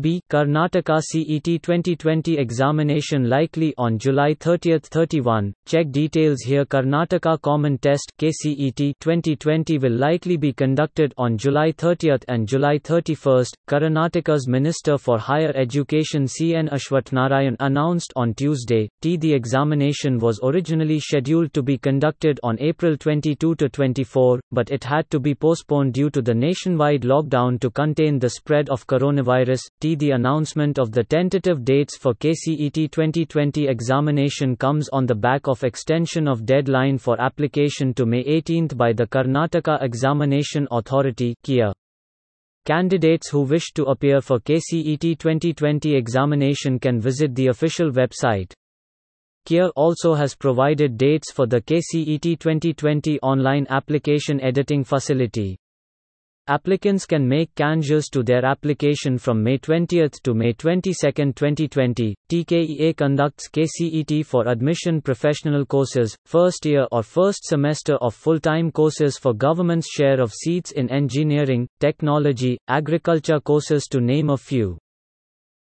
B. Karnataka CET 2020 examination likely on July 30-31. Check details here Karnataka Common Test KCET 2020 will likely be conducted on July 30 and July 31. Karnataka's Minister for Higher Education CN Ashwathnarayan announced on Tuesday, T the examination was originally scheduled to be conducted on April 22 to 24, but it had to be postponed due to the nationwide lockdown to contain the spread of coronavirus. T the announcement of the tentative dates for KCET 2020 examination comes on the back of extension of deadline for application to May 18 by the Karnataka Examination Authority (KEA). Candidates who wish to appear for KCET 2020 examination can visit the official website. KEA also has provided dates for the KCET 2020 online application editing facility. Applicants can make changes to their application from May 20 to May 22, 2020. TKEA conducts KCET for admission professional courses, first year or first semester of full time courses for government's share of seats in engineering, technology, agriculture courses, to name a few.